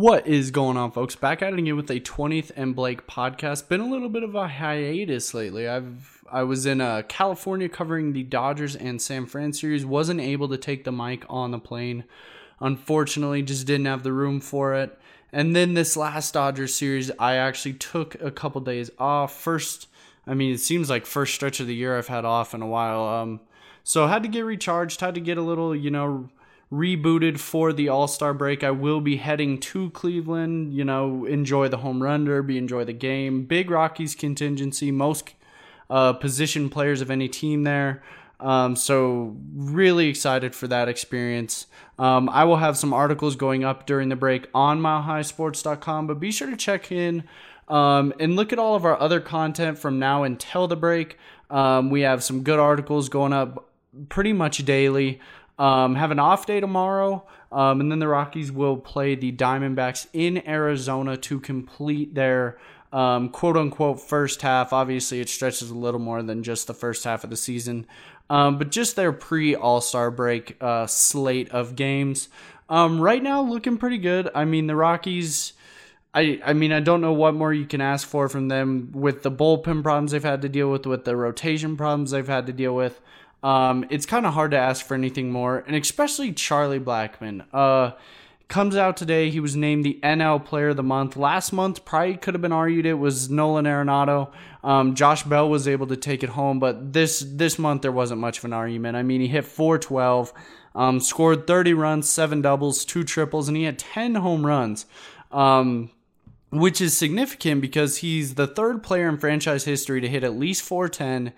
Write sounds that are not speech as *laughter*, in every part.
What is going on, folks? Back at it again with a 20th and Blake podcast. Been a little bit of a hiatus lately. I've I was in uh, California covering the Dodgers and San Fran series. Wasn't able to take the mic on the plane. Unfortunately, just didn't have the room for it. And then this last Dodgers series, I actually took a couple days off. First, I mean, it seems like first stretch of the year I've had off in a while. Um, so had to get recharged. Had to get a little, you know rebooted for the All Star break. I will be heading to Cleveland. You know, enjoy the home run derby, enjoy the game. Big Rockies contingency, most uh, position players of any team there. Um, so really excited for that experience. Um, I will have some articles going up during the break on milehighsports.com, but be sure to check in um, and look at all of our other content from now until the break. Um, we have some good articles going up pretty much daily. Um, have an off day tomorrow, um, and then the Rockies will play the Diamondbacks in Arizona to complete their um, quote unquote first half. Obviously, it stretches a little more than just the first half of the season, um, but just their pre All Star break uh, slate of games. Um, right now, looking pretty good. I mean, the Rockies. I, I mean, I don't know what more you can ask for from them with the bullpen problems they've had to deal with, with the rotation problems they've had to deal with. Um, it's kind of hard to ask for anything more, and especially Charlie Blackmon. Uh, comes out today. He was named the NL Player of the Month. Last month, probably could have been argued it was Nolan Arenado. Um, Josh Bell was able to take it home, but this this month there wasn't much of an argument. I mean, he hit 412, um, scored 30 runs, seven doubles, two triples, and he had 10 home runs. Um, which is significant because he's the third player in franchise history to hit at least 410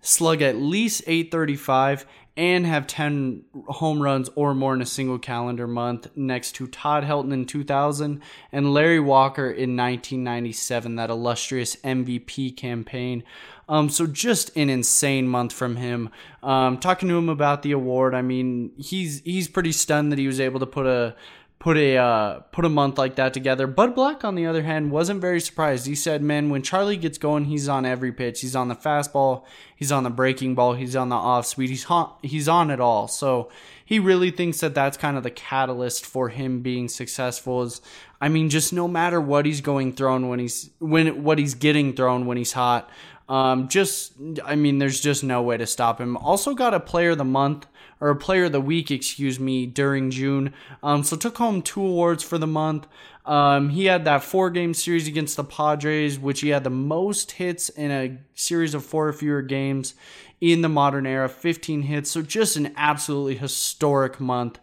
slug at least 835, and have 10 home runs or more in a single calendar month next to Todd Helton in 2000 and Larry Walker in 1997, that illustrious MVP campaign. Um, so just an insane month from him. Um, talking to him about the award, I mean, he's he's pretty stunned that he was able to put a put a uh, put a month like that together. Bud Black, on the other hand, wasn't very surprised. He said, "Man, when Charlie gets going, he's on every pitch. He's on the fastball, he's on the breaking ball, he's on the off speed. He's on, he's on it all." So he really thinks that that's kind of the catalyst for him being successful. Is I mean, just no matter what he's going thrown when he's when what he's getting thrown when he's hot. Um, just I mean, there's just no way to stop him. Also got a player of the month or a player of the week, excuse me, during June. Um, so took home two awards for the month. Um, he had that four game series against the Padres, which he had the most hits in a series of four or fewer games in the modern era 15 hits. So just an absolutely historic month.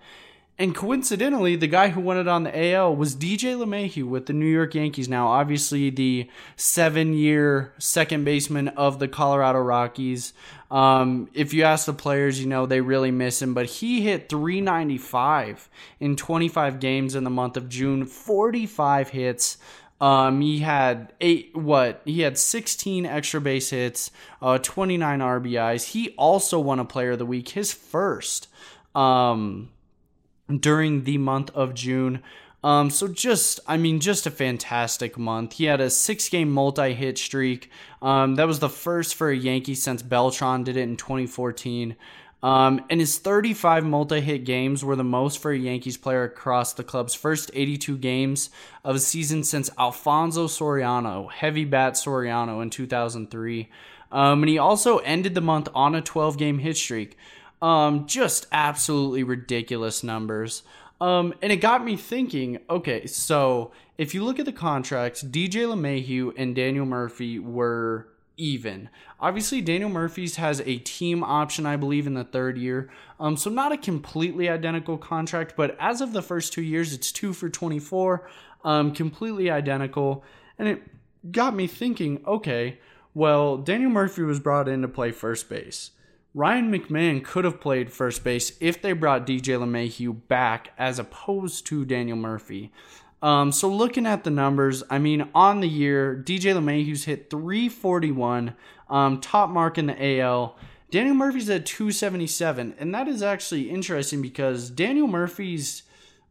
And coincidentally, the guy who won it on the AL was DJ LeMahieu with the New York Yankees now, obviously the seven year second baseman of the Colorado Rockies. Um, if you ask the players, you know, they really miss him, but he hit 395 in 25 games in the month of June, 45 hits. Um, he had eight, what? He had 16 extra base hits, uh, 29 RBIs. He also won a player of the week, his first. Um, during the month of June. Um, so just, I mean, just a fantastic month. He had a six-game multi-hit streak. Um, that was the first for a Yankee since Beltran did it in 2014. Um, and his 35 multi-hit games were the most for a Yankees player across the club's first 82 games of a season since Alfonso Soriano, heavy bat Soriano in 2003. Um, and he also ended the month on a 12-game hit streak. Um, just absolutely ridiculous numbers. Um, and it got me thinking. Okay, so if you look at the contracts, DJ LeMahieu and Daniel Murphy were even. Obviously, Daniel Murphy's has a team option, I believe, in the third year. Um, so not a completely identical contract, but as of the first two years, it's two for 24, um, completely identical. And it got me thinking, okay, well, Daniel Murphy was brought in to play first base. Ryan McMahon could have played first base if they brought DJ LeMahieu back as opposed to Daniel Murphy. Um, so looking at the numbers, I mean, on the year, DJ LeMahieu's hit 341, um, top mark in the AL. Daniel Murphy's at 277, and that is actually interesting because Daniel Murphy's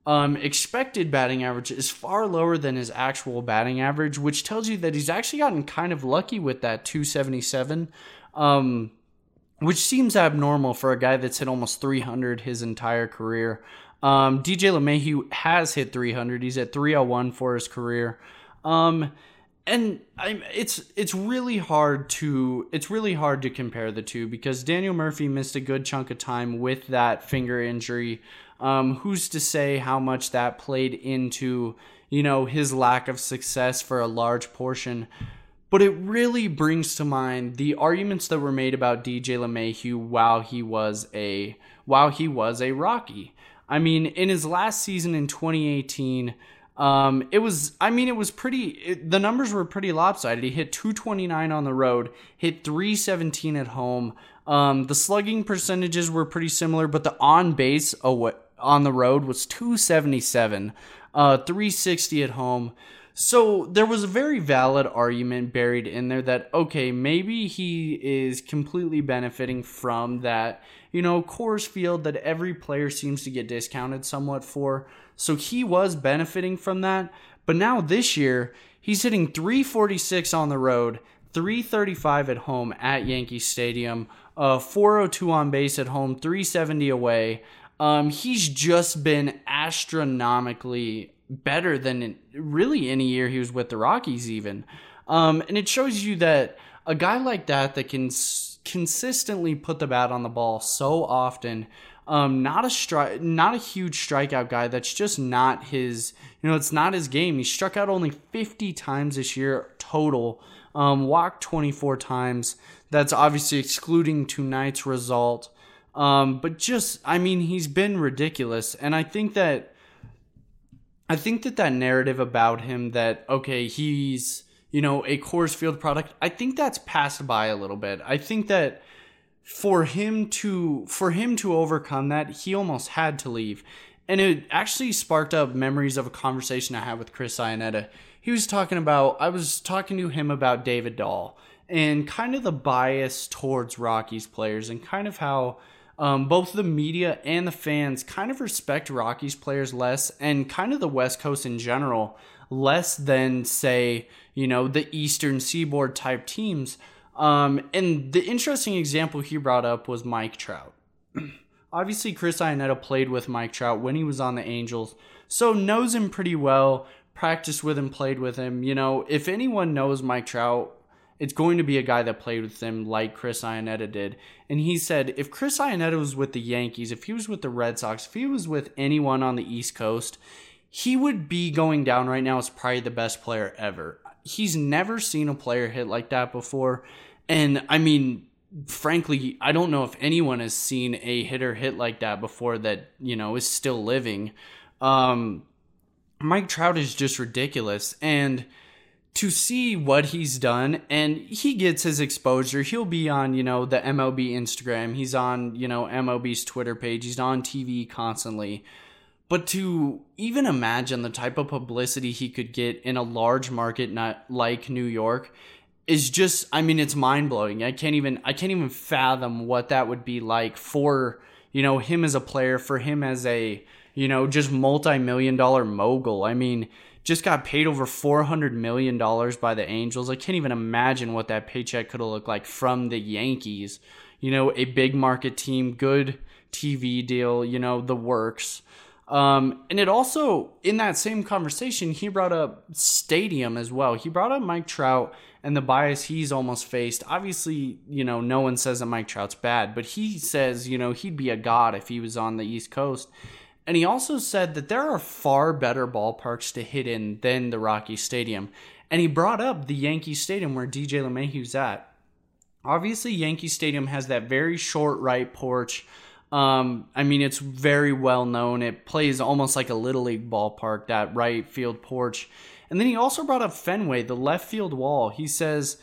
um, expected batting average is far lower than his actual batting average, which tells you that he's actually gotten kind of lucky with that 277. Um, which seems abnormal for a guy that's hit almost 300 his entire career. Um, DJ LeMahieu has hit 300. He's at 301 for his career. Um, and I'm it's it's really hard to it's really hard to compare the two because Daniel Murphy missed a good chunk of time with that finger injury. Um, who's to say how much that played into you know his lack of success for a large portion? But it really brings to mind the arguments that were made about DJ LeMahieu while he was a while he was a Rocky. I mean, in his last season in 2018 um, it was, I mean, it was pretty, it, the numbers were pretty lopsided. He hit 229 on the road, hit 317 at home. Um, the slugging percentages were pretty similar, but the on base oh, what, on the road was 277, uh, 360 at home. So there was a very valid argument buried in there that, okay, maybe he is completely benefiting from that, you know, Coors Field that every player seems to get discounted somewhat for. So he was benefiting from that. But now this year, he's hitting 346 on the road, 335 at home at Yankee Stadium, uh, 402 on base at home, 370 away. Um, he's just been astronomically better than really any year he was with the Rockies, even. Um, and it shows you that a guy like that that can s- consistently put the bat on the ball so often um, not a stri- not a huge strikeout guy. That's just not his. You know, it's not his game. He struck out only 50 times this year total. Um, walked 24 times. That's obviously excluding tonight's result. Um, but just, I mean, he's been ridiculous, and I think that, I think that that narrative about him that okay, he's you know a Coors Field product. I think that's passed by a little bit. I think that for him to for him to overcome that, he almost had to leave. And it actually sparked up memories of a conversation I had with Chris Iannetta. He was talking about I was talking to him about David Dahl and kind of the bias towards Rockies players and kind of how um, both the media and the fans kind of respect Rockies players less and kind of the West Coast in general less than say, you know, the Eastern Seaboard type teams. Um, and the interesting example he brought up was Mike Trout. *clears throat* Obviously, Chris Iannetta played with Mike Trout when he was on the Angels, so knows him pretty well, practiced with him, played with him. You know, if anyone knows Mike Trout, it's going to be a guy that played with him like Chris Iannetta did. And he said if Chris Iannetta was with the Yankees, if he was with the Red Sox, if he was with anyone on the East Coast, he would be going down right now as probably the best player ever he's never seen a player hit like that before. And I mean, frankly, I don't know if anyone has seen a hitter hit like that before that, you know, is still living. Um, Mike Trout is just ridiculous. And to see what he's done, and he gets his exposure. He'll be on, you know, the MLB Instagram. He's on, you know, MLB's Twitter page. He's on TV constantly. But to even imagine the type of publicity he could get in a large market not like New York is just I mean it's mind-blowing. I can't even I can't even fathom what that would be like for, you know, him as a player, for him as a, you know, just multi-million dollar mogul. I mean, just got paid over 400 million dollars by the Angels. I can't even imagine what that paycheck could have looked like from the Yankees. You know, a big market team, good TV deal, you know, the works. Um, and it also, in that same conversation, he brought up stadium as well. He brought up Mike Trout and the bias he's almost faced. Obviously, you know, no one says that Mike Trout's bad, but he says, you know, he'd be a god if he was on the East Coast. And he also said that there are far better ballparks to hit in than the Rocky Stadium. And he brought up the Yankee Stadium where DJ LeMahieu's at. Obviously, Yankee Stadium has that very short right porch um, I mean, it's very well known. It plays almost like a little league ballpark, that right field porch. And then he also brought up Fenway, the left field wall. He says,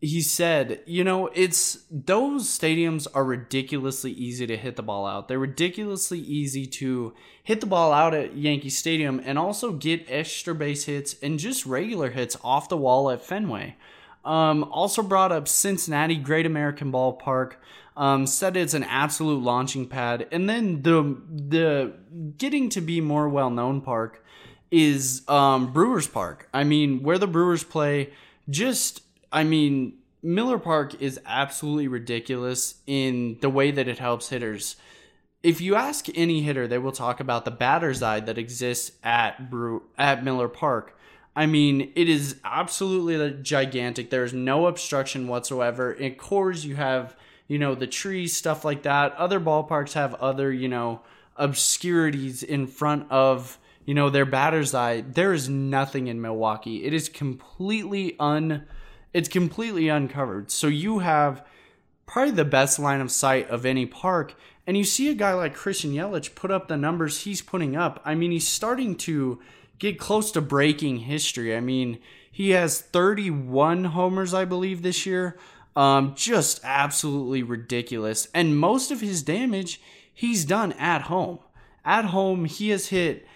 he said, you know, it's those stadiums are ridiculously easy to hit the ball out. They're ridiculously easy to hit the ball out at Yankee Stadium and also get extra base hits and just regular hits off the wall at Fenway. Um, also brought up Cincinnati, Great American Ballpark. Um, said it's an absolute launching pad, and then the the getting to be more well known park is um, Brewers Park. I mean, where the Brewers play, just I mean, Miller Park is absolutely ridiculous in the way that it helps hitters. if you ask any hitter, they will talk about the batter's eye that exists at Brew at Miller Park. I mean, it is absolutely gigantic. There's no obstruction whatsoever. In Coors, you have you know the trees, stuff like that. Other ballparks have other you know obscurities in front of you know their batter's eye. There is nothing in Milwaukee. It is completely un. It's completely uncovered. So you have probably the best line of sight of any park and you see a guy like Christian Yelich put up the numbers he's putting up. I mean, he's starting to get close to breaking history. I mean, he has 31 homers, I believe, this year. Um, just absolutely ridiculous. And most of his damage he's done at home. At home, he has hit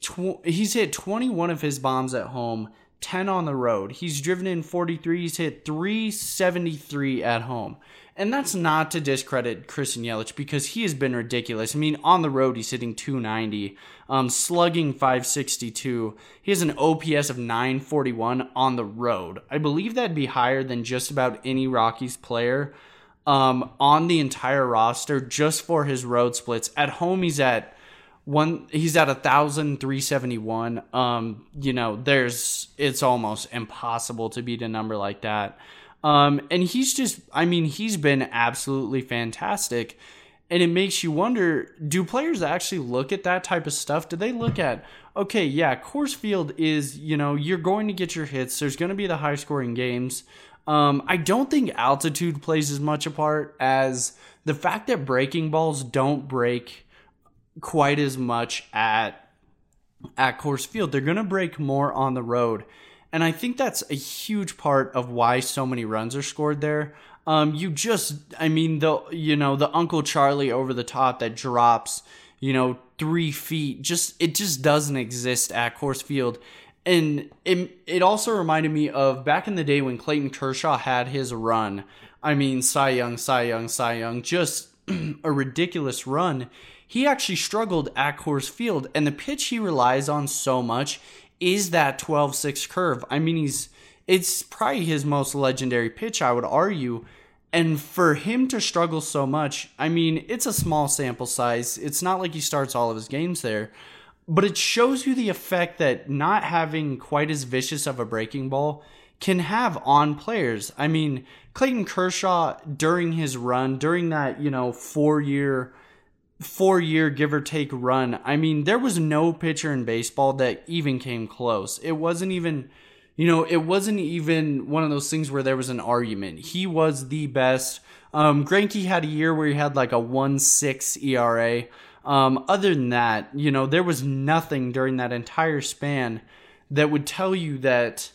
tw- he's hit 21 of his bombs at home, 10 on the road. He's driven in 43. He's hit 373 at home. And that's not to discredit Christian Yelich because he has been ridiculous. I mean, on the road, he's hitting 290, um, slugging 562. He has an OPS of 941 on the road. I believe that'd be higher than just about any Rockies player um, on the entire roster just for his road splits. At home, he's at one he's at a thousand three seventy one um you know there's it's almost impossible to beat a number like that um, and he's just, I mean, he's been absolutely fantastic. And it makes you wonder do players actually look at that type of stuff? Do they look at, okay, yeah, Coors Field is, you know, you're going to get your hits, there's going to be the high scoring games. Um, I don't think altitude plays as much a part as the fact that breaking balls don't break quite as much at at Coors Field. They're going to break more on the road. And I think that's a huge part of why so many runs are scored there. Um, you just, I mean, the, you know, the Uncle Charlie over the top that drops, you know, three feet, just, it just doesn't exist at Coors Field. And it, it also reminded me of back in the day when Clayton Kershaw had his run. I mean, Cy Young, Cy Young, Cy Young, just *clears throat* a ridiculous run. He actually struggled at Coors Field, and the pitch he relies on so much is that 12-6 curve. I mean, he's it's probably his most legendary pitch, I would argue. And for him to struggle so much, I mean, it's a small sample size. It's not like he starts all of his games there, but it shows you the effect that not having quite as vicious of a breaking ball can have on players. I mean, Clayton Kershaw during his run, during that, you know, 4-year four year give or take run, I mean, there was no pitcher in baseball that even came close. It wasn't even, you know, it wasn't even one of those things where there was an argument. He was the best. Um, had a year where he had like a 1 6 ERA. Um, other than that, you know, there was nothing during that entire span that would tell you that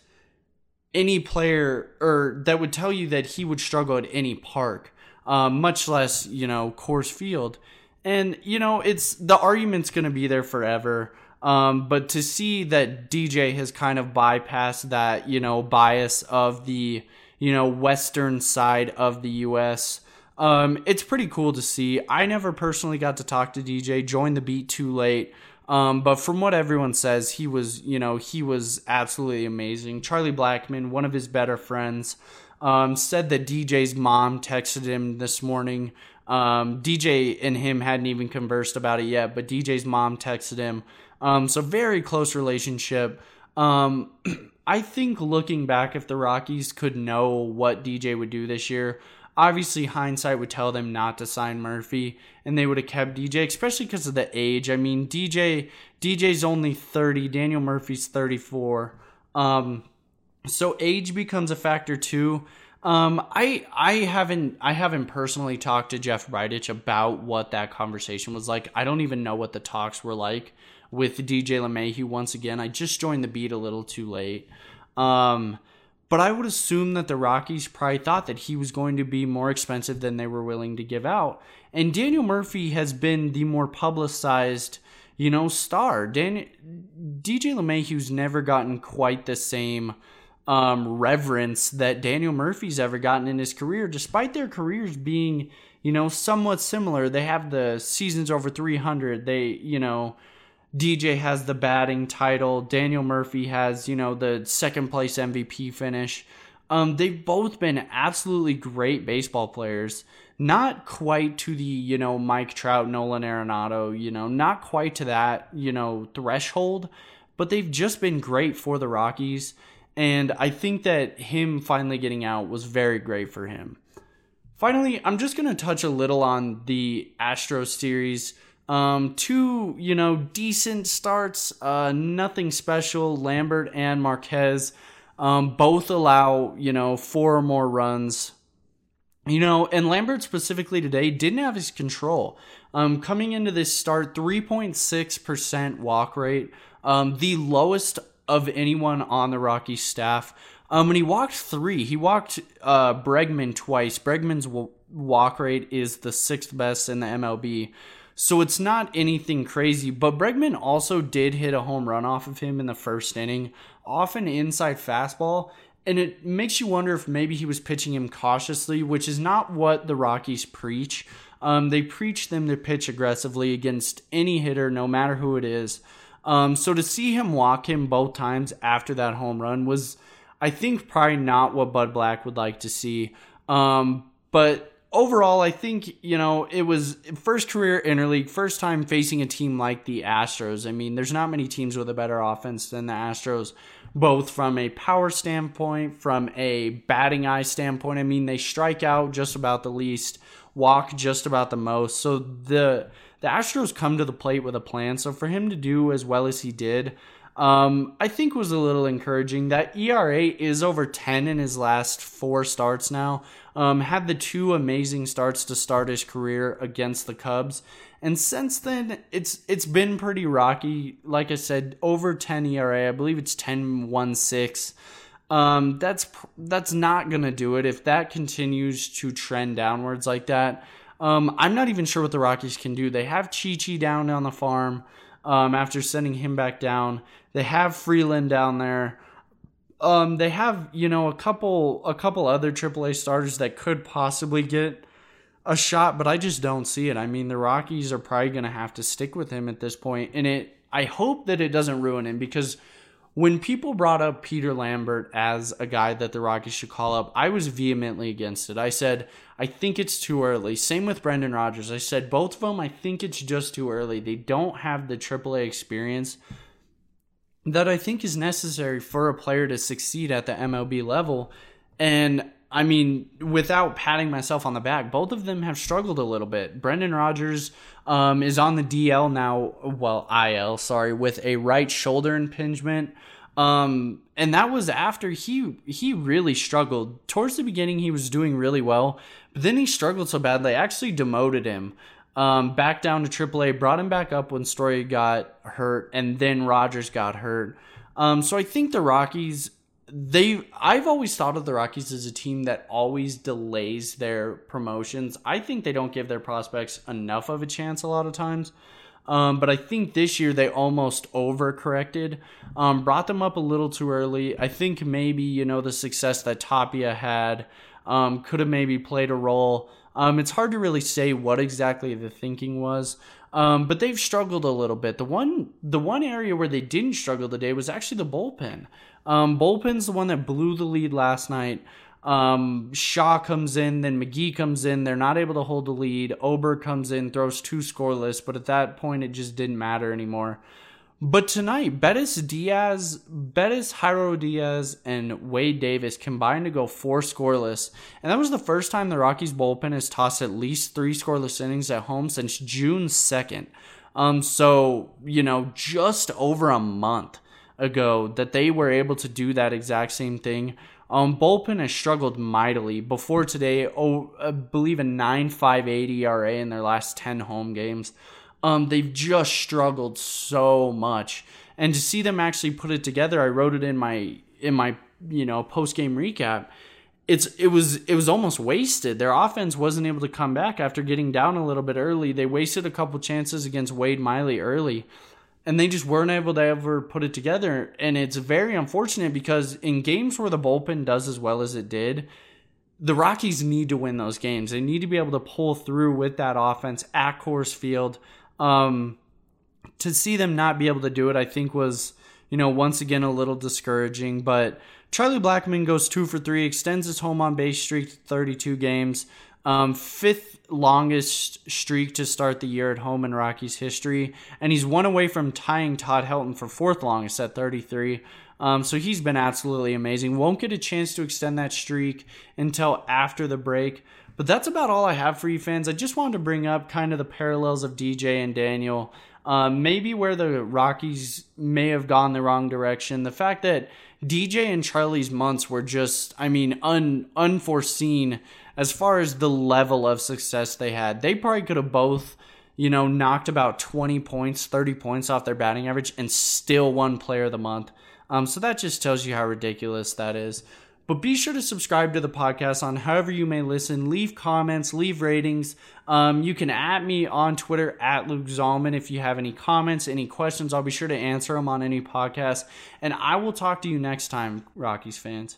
any player or that would tell you that he would struggle at any park, um, much less, you know, Coors Field. And you know, it's the argument's going to be there forever. Um, but to see that DJ has kind of bypassed that, you know, bias of the, you know, western side of the U.S. Um, it's pretty cool to see. I never personally got to talk to DJ, joined the beat too late. Um, but from what everyone says, he was, you know, he was absolutely amazing. Charlie Blackmon, one of his better friends, um, said that DJ's mom texted him this morning um, DJ and him hadn't even conversed about it yet, but DJ's mom texted him. Um, so very close relationship. Um, *clears throat* I think looking back, if the Rockies could know what DJ would do this year, obviously hindsight would tell them not to sign Murphy, and they would have kept DJ, especially because of the age. I mean, DJ DJ's only thirty, Daniel Murphy's thirty four. Um, so age becomes a factor too. Um, I I haven't I haven't personally talked to Jeff Bridich about what that conversation was like. I don't even know what the talks were like with DJ LeMahieu. Once again, I just joined the beat a little too late. Um, but I would assume that the Rockies probably thought that he was going to be more expensive than they were willing to give out. And Daniel Murphy has been the more publicized, you know, star. Dan- DJ LeMahieu's never gotten quite the same um, reverence that Daniel Murphy's ever gotten in his career, despite their careers being, you know, somewhat similar. They have the seasons over 300. They, you know, DJ has the batting title. Daniel Murphy has, you know, the second place MVP finish. Um, they've both been absolutely great baseball players. Not quite to the, you know, Mike Trout, Nolan Arenado, you know, not quite to that, you know, threshold, but they've just been great for the Rockies. And I think that him finally getting out was very great for him. Finally, I'm just going to touch a little on the Astros series. Um, two, you know, decent starts, uh, nothing special. Lambert and Marquez um, both allow, you know, four or more runs. You know, and Lambert specifically today didn't have his control. Um, coming into this start, 3.6% walk rate, um, the lowest of anyone on the Rockies staff. Um, when he walked three, he walked uh, Bregman twice. Bregman's w- walk rate is the sixth best in the MLB. So it's not anything crazy, but Bregman also did hit a home run off of him in the first inning, off an inside fastball, and it makes you wonder if maybe he was pitching him cautiously, which is not what the Rockies preach. Um, they preach them to pitch aggressively against any hitter, no matter who it is. Um, so to see him walk him both times after that home run was, I think, probably not what Bud Black would like to see. Um, but overall, I think, you know, it was first career interleague, first time facing a team like the Astros. I mean, there's not many teams with a better offense than the Astros, both from a power standpoint, from a batting eye standpoint. I mean, they strike out just about the least, walk just about the most. So the the Astros come to the plate with a plan. So for him to do as well as he did, um, I think was a little encouraging. That ERA is over 10 in his last four starts now. Um, had the two amazing starts to start his career against the Cubs. And since then, it's it's been pretty rocky. Like I said, over 10 ERA. I believe it's 10 1 6. Um, that's that's not gonna do it. If that continues to trend downwards like that, um, I'm not even sure what the Rockies can do. They have Chi Chi down on the farm um, after sending him back down. They have Freeland down there. Um, they have you know a couple a couple other AAA starters that could possibly get a shot, but I just don't see it. I mean, the Rockies are probably going to have to stick with him at this point, and it. I hope that it doesn't ruin him because when people brought up Peter Lambert as a guy that the Rockies should call up, I was vehemently against it. I said, I think it's too early. Same with Brendan Rodgers. I said, both of them, I think it's just too early. They don't have the AAA experience that I think is necessary for a player to succeed at the MLB level. And I mean, without patting myself on the back, both of them have struggled a little bit. Brendan Rodgers um, is on the DL now, well, IL, sorry, with a right shoulder impingement. Um, and that was after he he really struggled. Towards the beginning, he was doing really well, but then he struggled so bad they actually demoted him um, back down to AAA, brought him back up when Story got hurt, and then Rodgers got hurt. Um, so I think the Rockies they I've always thought of the Rockies as a team that always delays their promotions. I think they don't give their prospects enough of a chance a lot of times. Um, but I think this year they almost overcorrected, um, brought them up a little too early. I think maybe you know the success that Tapia had um, could have maybe played a role. Um, it's hard to really say what exactly the thinking was, um, but they've struggled a little bit. The one the one area where they didn't struggle today was actually the bullpen. Um, bullpen's the one that blew the lead last night. Um, Shaw comes in, then McGee comes in. They're not able to hold the lead. Oberg comes in, throws two scoreless, but at that point, it just didn't matter anymore. But tonight, Bettis Diaz, Bettis, Jairo Diaz, and Wade Davis combined to go four scoreless. And that was the first time the Rockies bullpen has tossed at least three scoreless innings at home since June 2nd. Um, so, you know, just over a month ago that they were able to do that exact same thing. Um, bullpen has struggled mightily. Before today, oh, I believe a 9.58 ERA in their last 10 home games. Um, they've just struggled so much, and to see them actually put it together, I wrote it in my in my you know post game recap. It's it was it was almost wasted. Their offense wasn't able to come back after getting down a little bit early. They wasted a couple chances against Wade Miley early and they just weren't able to ever put it together. And it's very unfortunate because in games where the bullpen does as well as it did, the Rockies need to win those games. They need to be able to pull through with that offense at Coors Field. Um, to see them not be able to do it, I think was you know, once again, a little discouraging. But Charlie Blackmon goes two for three, extends his home on base streak to 32 games. Um, fifth longest streak to start the year at home in Rockies history. And he's one away from tying Todd Helton for fourth longest at 33. Um, so he's been absolutely amazing. Won't get a chance to extend that streak until after the break. But that's about all I have for you fans. I just wanted to bring up kind of the parallels of DJ and Daniel. Um, maybe where the Rockies may have gone the wrong direction. The fact that DJ and Charlie's months were just, I mean, un, unforeseen as far as the level of success they had. They probably could have both, you know, knocked about 20 points, 30 points off their batting average and still won player of the month. Um, so that just tells you how ridiculous that is. But be sure to subscribe to the podcast on however you may listen. Leave comments, leave ratings. Um, you can at me on Twitter at Luke Zahlmann if you have any comments, any questions. I'll be sure to answer them on any podcast. And I will talk to you next time, Rockies fans.